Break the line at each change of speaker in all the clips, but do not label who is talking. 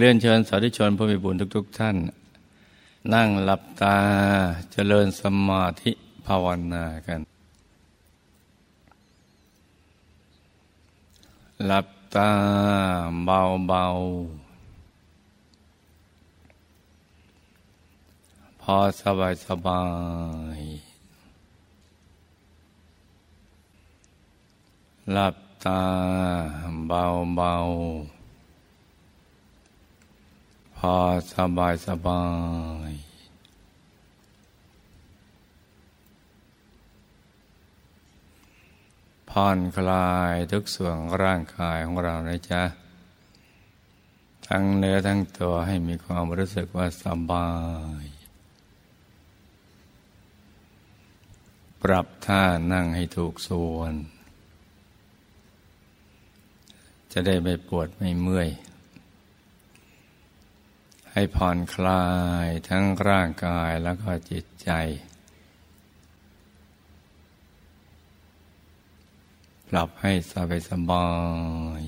เรียนเชิญสาธุชนผู้มีบุญทุก ๆ ท่าน นั่งหลับตาเจริญสมาธิภาวนากัน หลับตาเบาๆพอสบายสบายหลับตาเบาๆ พอสบายสบายผ่อนคลายทุกส่วนร่างกายของเรานะจ๊ะ ทั้งเนื้อทั้งตัวให้มีความรู้สึกว่าสบาย ปรับท่านั่งให้ถูกส่วน จะได้ไม่ปวดไม่เมื่อย ให้ผ่อนคลายทั้งร่างกายแล้วก็จิตใจ ปรับให้สบายสบาย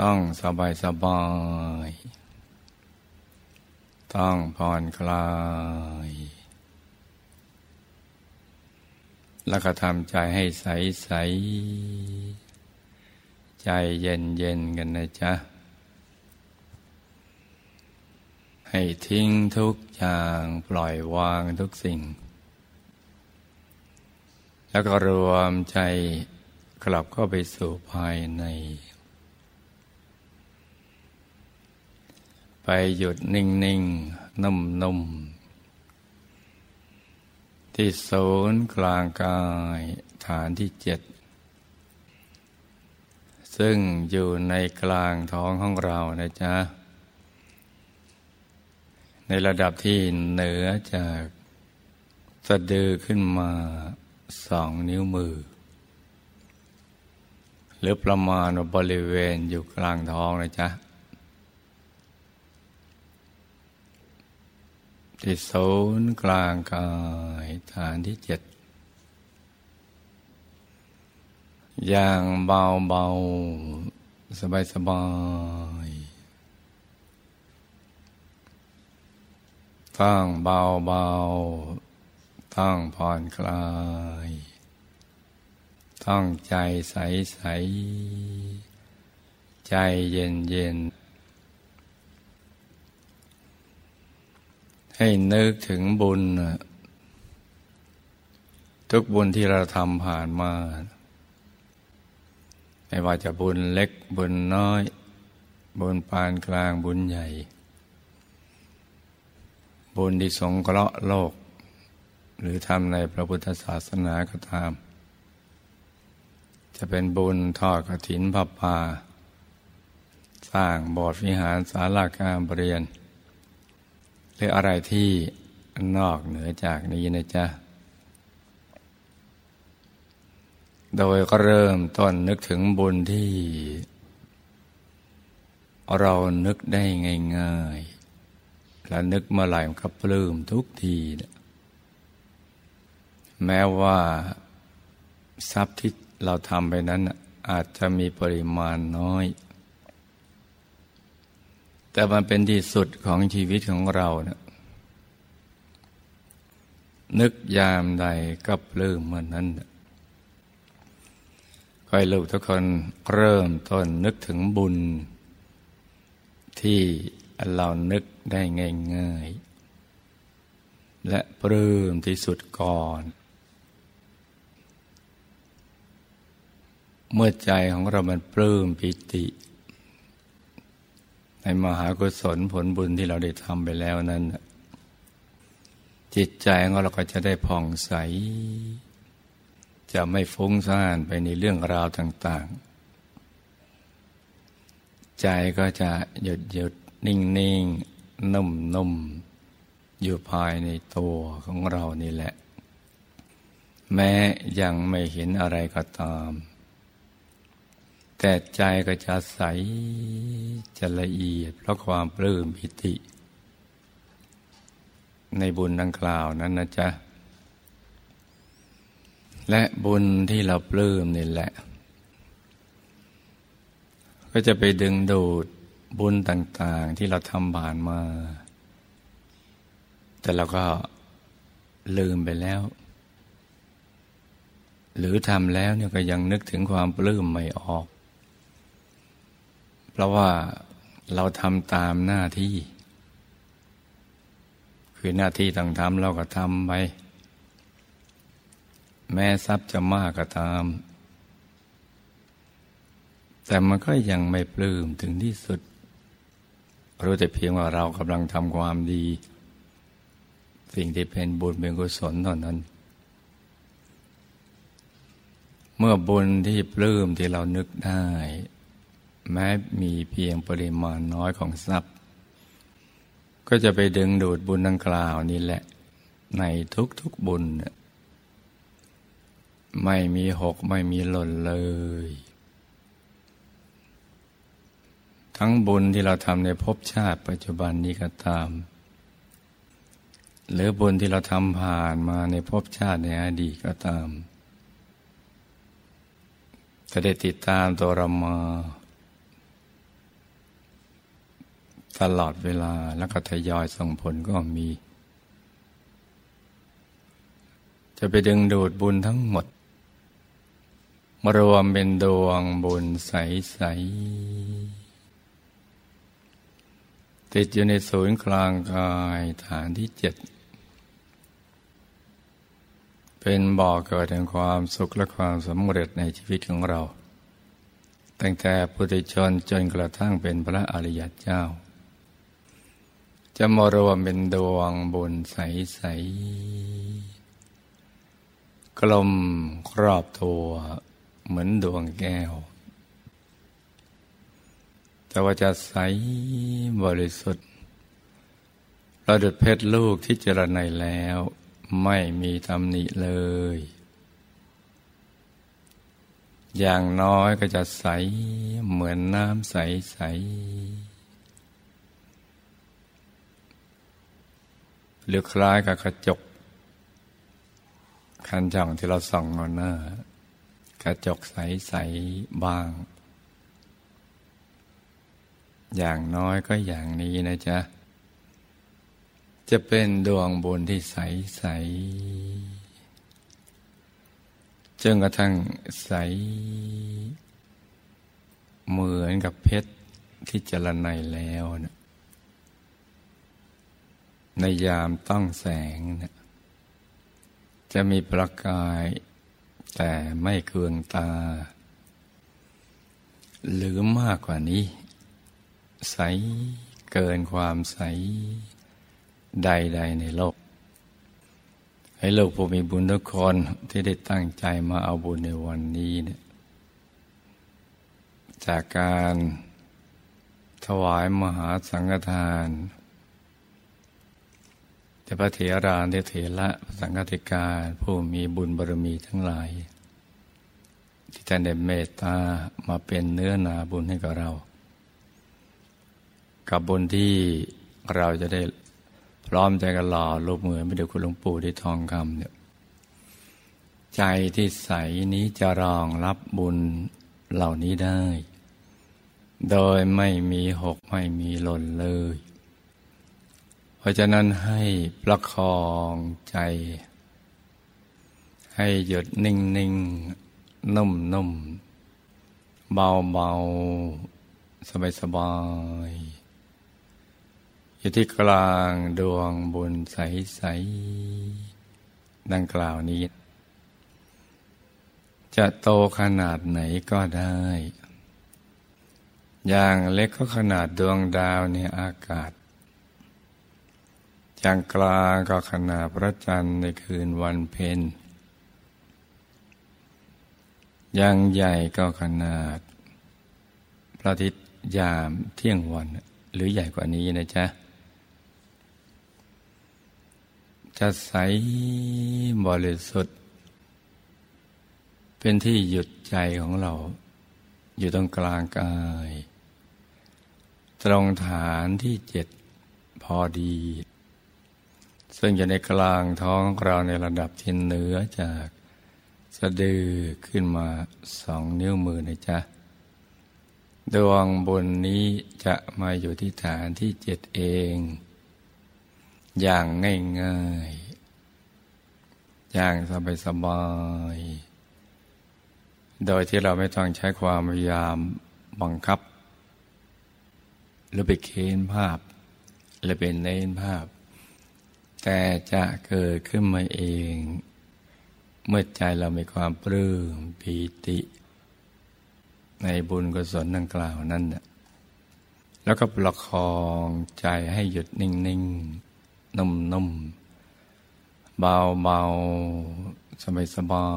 ต้องสบายสบาย ต้องผ่อนคลาย แล้วก็ทำใจให้ใสใส ใจเย็นเย็นกันนะจ๊ะ ให้ทิ้งทุกอย่างปล่อยวางทุกสิ่ง แล้วก็รวมใจกลับเข้าไปสู่ภายใน ไปหยุดนิ่งนิ่งนุ่มนุ่มที่ศูนย์กลางกายฐานที่เจ็ด ซึ่งอยู่ในกลางท้องของเรานะจ๊ะ ในระดับที่เหนือจากสะดือขึ้นมาสองนิ้วมือ หรือประมาณบริเวณอยู่กลางท้องนะจ๊ะ ที่ศูนย์กลางกายฐานที่เจ็ดอย่างเบาเบาสบายสบาย ตั้งเบาเบาตั้งผ่อนคลาย ตั้งใจใสใส ใจเย็นเย็น ให้นึกถึงบุญ ทุกบุญที่เราทำผ่านมา ไม่ว่าจะบุญเล็กบุญน้อย บุญปานกลางบุญใหญ่ บุญที่สงเคราะห์โลก หรือทำในพระพุทธศาสนาก็ตาม จะเป็นบุญทอดกระถินพระป่า สร้างบสถ์วิหารศาลาการเรียน หรืออะไรที่นอกเหนือจากนี้นะจ๊ะ โดยก็เริ่มต้นนึกถึงบุญที่ เรานึกได้ง่ายๆ แล้วนึกเมื่อไหร่มันก็ปลื้มทุกทีแม้ว่าทรัพย์ที่เราทำไปนั้นอาจจะมีปริมาณน้อย แต่มันเป็นที่สุดของชีวิตของเรานะนึกยามใดก็ปลื้มเมื่อนนั้นคอยลูกทุกคนเริ่มต้นนึกถึงบุญที่ เรานึกได้ง่ายๆ และปลื้มที่สุดก่อน เมื่อใจของเรามันปลื้มปิติ ในมหากุศลผลบุญที่เราได้ทำไปแล้วนั้น จิตใจของเราก็จะได้ผ่องใส จะไม่ฟุ้งซ่านไปในเรื่องราวต่าง ๆ ใจก็จะหยุดหยุด นิ่งนิ่งนุ่มนุ่มอยู่ภายในตัวของเรานี่แหละ แม้ยังไม่เห็นอะไรก็ตาม แต่ใจก็จะใสจะละเอียดเพราะความปลื้มพิติ ในบุญดังกล่าวนั้นนะจ๊ะ และบุญที่เราปลื้มนี่แหละ ก็ก็จะไปดึงดูด บุญต่างๆที่เราทำผ่านมา แต่เราก็ลืมไปแล้ว หรือทำแล้วเนี่ยก็ยังนึกถึงความปลื้มไม่ออก เพราะว่าเราทำตามหน้าที่ คือหน้าที่ต้องทำเราก็ทำไป แม้ทรัพย์จะมากก็ตามแต่มันก็ยังไม่ปลื้มถึงที่สุด รู้แต่เพียงว่าเรากำลังทำความดี สิ่งที่เป็นบุญเป็นกุศลเท่านั้น เมื่อบุญที่ปลื้มที่เรานึกได้ แม้มีเพียงปริมาณน้อยของทรัพย์ ก็จะไปดึงดูดบุญดังกล่าวนี่แหละ ในทุกๆบุญ ไม่มีหกไม่มีหล่นเลย ทั้งบุญที่เราทำในภพชาติปัจจุบันนี้ก็ตาม หรือบุญที่เราทำผ่านมาในภพชาติในอดีตก็ตามจะได้ติดตามตัวเรามาตลอดเวลาแล้วก็ทยอยส่งผลก็มี จะไปดึงดูดบุญทั้งหมด มารวมเป็นดวงบุญใส ๆ ติดอยู่ในศูนย์กลางกายฐานที่เจ็ด เป็นบ่อเกิดแห่งความสุขและความสำเร็จในชีวิตของเรา ตั้งแต่ปุถุชนจนกระทั่งเป็นพระอริยเจ้า จะมารวมเป็นดวงบุญใส ๆ กลมครอบตัวเหมือนดวงแก้ว แต่ว่าจะใสบริสุทธิ์เราดุดเพชรลูกที่เจรไนแล้วไม่มีตำหนิเลย อย่างน้อยก็จะใสเหมือนน้ำใสๆหรือคล้ายกับกระจก คันจ่องที่เราส่องเงาหน้ากระจกใส ๆ บ้าง อย่างน้อยก็อย่างนี้นะจ๊ะ จะเป็นดวงบุญที่ใสๆจนกระทั่งใส เหมือนกับเพชรที่จรนัยแล้วนะในยามต้องแสงนะจะมีประกายแต่ไม่เคืองตา หรือมากกว่านี้ ใสเกินความใสใด ๆ ในโลก ให้โลกผู้มีบุญทุกคนที่ได้ตั้งใจมาเอาบุญในวันนี้เนี่ยจากการถวายมหาสังฆทานแต่พระเถราเเถระสังฆติการผู้มีบุญบารมีทั้งหลาย ที่ท่านได้เมตตามาเป็นเนื้อนาบุญให้กับเรา กับบุญที่เราจะได้พร้อมใจกันหล่อรูปเหมือนไปดูคุณหลวงปู่ที่ทองคำเนี่ยใจที่ใสนี้จะรองรับบุญเหล่านี้ได้ โดยไม่มีหกไม่มีหล่นเลย เพราะฉะนั้นให้ประคองใจ ให้หยุดนิ่งนิ่งนุ่มนุ่มเบาเบาสบายสบาย อยู่ที่กลางดวงบุญใสใสดังกล่าวนี้ จะโตขนาดไหนก็ได้ อย่างเล็กก็ขนาดดวงดาวในอากาศ อย่างกลางก็ขนาดพระจันทร์ในคืนวันเพ็ญอย่างใหญ่ก็ขนาดพระอาทิตย์ยามเที่ยงวัน หรือใหญ่กว่านี้นะจ๊ะ จะใสบริสุทธิ์ เป็นที่หยุดใจของเรา อยู่ตรงกลางกาย ตรงฐานที่เจ็ดพอดี ซึ่งอยู่ในกลางท้องเราในระดับที่เหนือจากสะดือขึ้นมาสองนิ้วมือนะจ๊ะ ดวงบุญนี้จะมาอยู่ที่ฐานที่เจ็ดเอง อย่างง่ายๆ อย่างสบายๆ โดยที่เราไม่ต้องใช้ความพยายามบังคับ หรือไปเค้นภาพ หรือเป็นเน้นภาพ แต่จะเกิดขึ้นมาเอง เมื่อใจเรามีความปลื้มปีติ ในบุญกุศลดังกล่าวนั้น แล้วก็ประคองใจให้หยุดนิ่งๆ นุ่มๆ เบาๆ สบา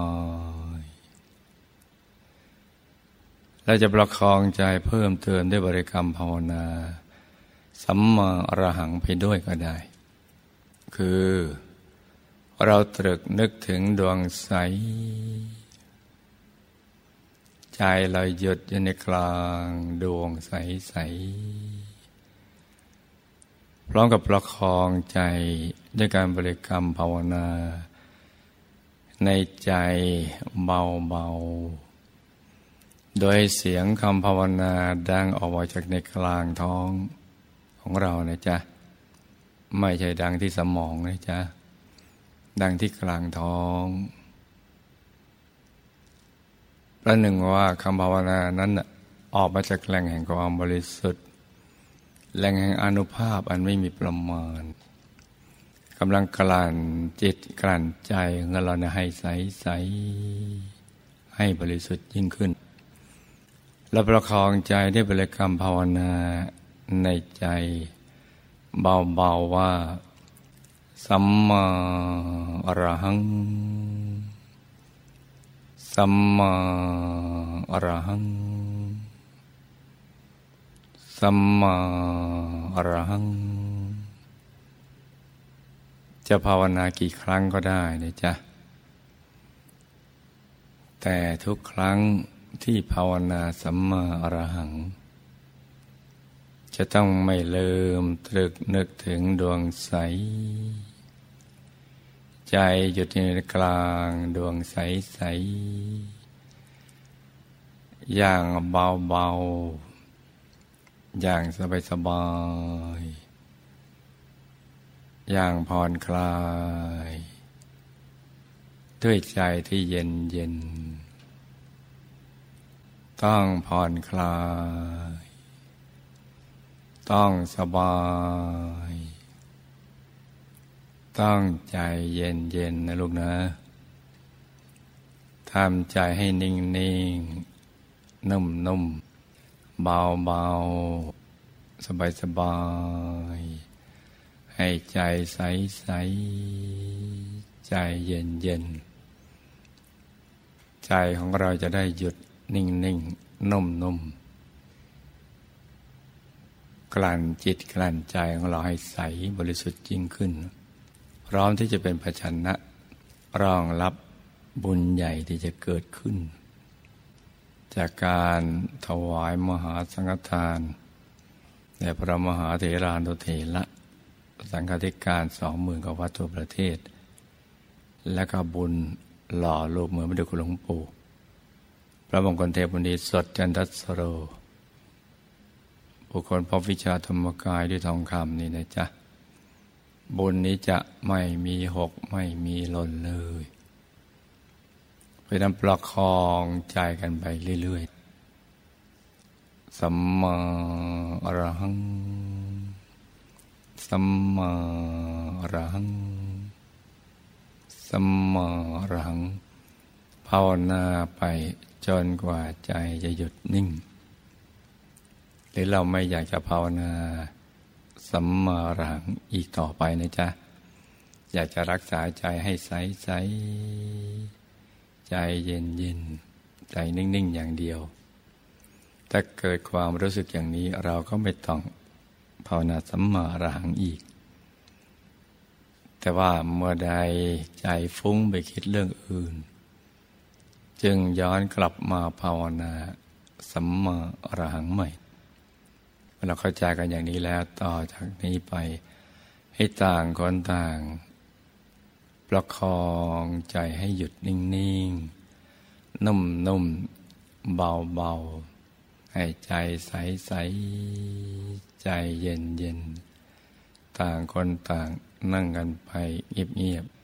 ยๆเราจะประคองใจเพิ่มเติมด้วยบริกรรมภาวนาสัมมาอรหังไปด้วยก็ได้ คือเราตรึกนึกถึงดวงใส ใจเราหยุดอยู่ในกลางดวงใสๆ พร้อมกับประคองใจด้วยการบริกรรมภาวนา ในใจเบาๆ โดยเสียงคำภาวนาดังออกมาจากในกลางท้องของเรานะจ๊ะ ไม่ใช่ดังที่สมองนะจ๊ะ ดังที่กลางท้องประหนึ่งว่าคำภาวนานั้นออกมาจากแหล่งแห่งความบริสุทธิ์ แหล่งแห่งอนุภาพอันไม่มีประมาณกำลังกลั่นจิตกลั่นใจของเรานี่ยให้ใสใสให้บริสุทธิ์ยิ่งขึ้นและประคองใจได้บริกรรมภาวนาในใจ เบาๆว่า สัมมาอรหัง สัมมาอรหัง สัมมาอรหัง จะภาวนากี่ครั้งก็ได้นะจ๊ะ แต่ทุกครั้งที่ภาวนาสัมมาอรหัง จะต้องไม่ลืมตรึกนึกถึงดวงใส ใจหยุดในกลางดวงใสๆอย่างเบาๆ อย่างสบายๆอย่างผ่อนคลาย ด้วยใจที่เย็นเย็น ต้องผ่อนคลาย ต้องสบาย ต้องใจเย็นเย็นนะลูกนะ ทำใจให้นิ่งนิ่งนุ่มนุ่ม เบาเบาสบายสบาย ให้ใจใสใสใจเย็นเย็นใจของเราจะได้หยุดนิ่งนิ่งนุ่มนุ่มกลั่นจิตกลั่นใจของเราให้ใสบริสุทธิ์ยิ่งขึ้น พร้อมที่จะเป็นภาชนะรองรับบุญใหญ่ที่จะเกิดขึ้น จากการถวายมหาสังฆทานแด่พระมหาเถรานุเถระสังฆธิการสองหมื่นกว่าวัดทั่วประเทศ และก็บุญหล่อรูปเหมือนพระเดชคุณหลวงปู่ พระมงคลเทพบุญดีสดจันทัสโร บุคคลพบวิชาธรรมกายด้วยทองคำนี่นะจ๊ะ บุญนี้จะไม่มีหกไม่มีหล่นเลย ไปนำประคองใจกันไปเรื่อยๆ สัมมาอรหัง สัมมาอรหัง สัมมาอรหัง ภาวนาไปจนกว่าใจจะหยุดนิ่ง หรือเราไม่อยากจะภาวนา สัมมารังอีกต่อไปนะจ๊ะ อยากจะรักษาใจให้ใสใส ใจเย็นเย็นใจนิ่ง ๆ อย่างเดียว ถ้าเกิดความรู้สึกอย่างนี้เราก็ไม่ต้องภาวนาสัมมาระหังอีก แต่ว่าเมื่อใดใจฟุ้งไปคิดเรื่องอื่น จึงย้อนกลับมาภาวนาสัมมาอรหังใหม่เราเข้าใจกันอย่างนี้แล้วต่อจากนี้ไปให้ต่างคนต่าง ประคองใจให้หยุดนิ่งๆ นุ่มๆ เบาให้ใจใสใใจเย็นๆ ต่างคนต่างนั่งกันไปเงียบๆ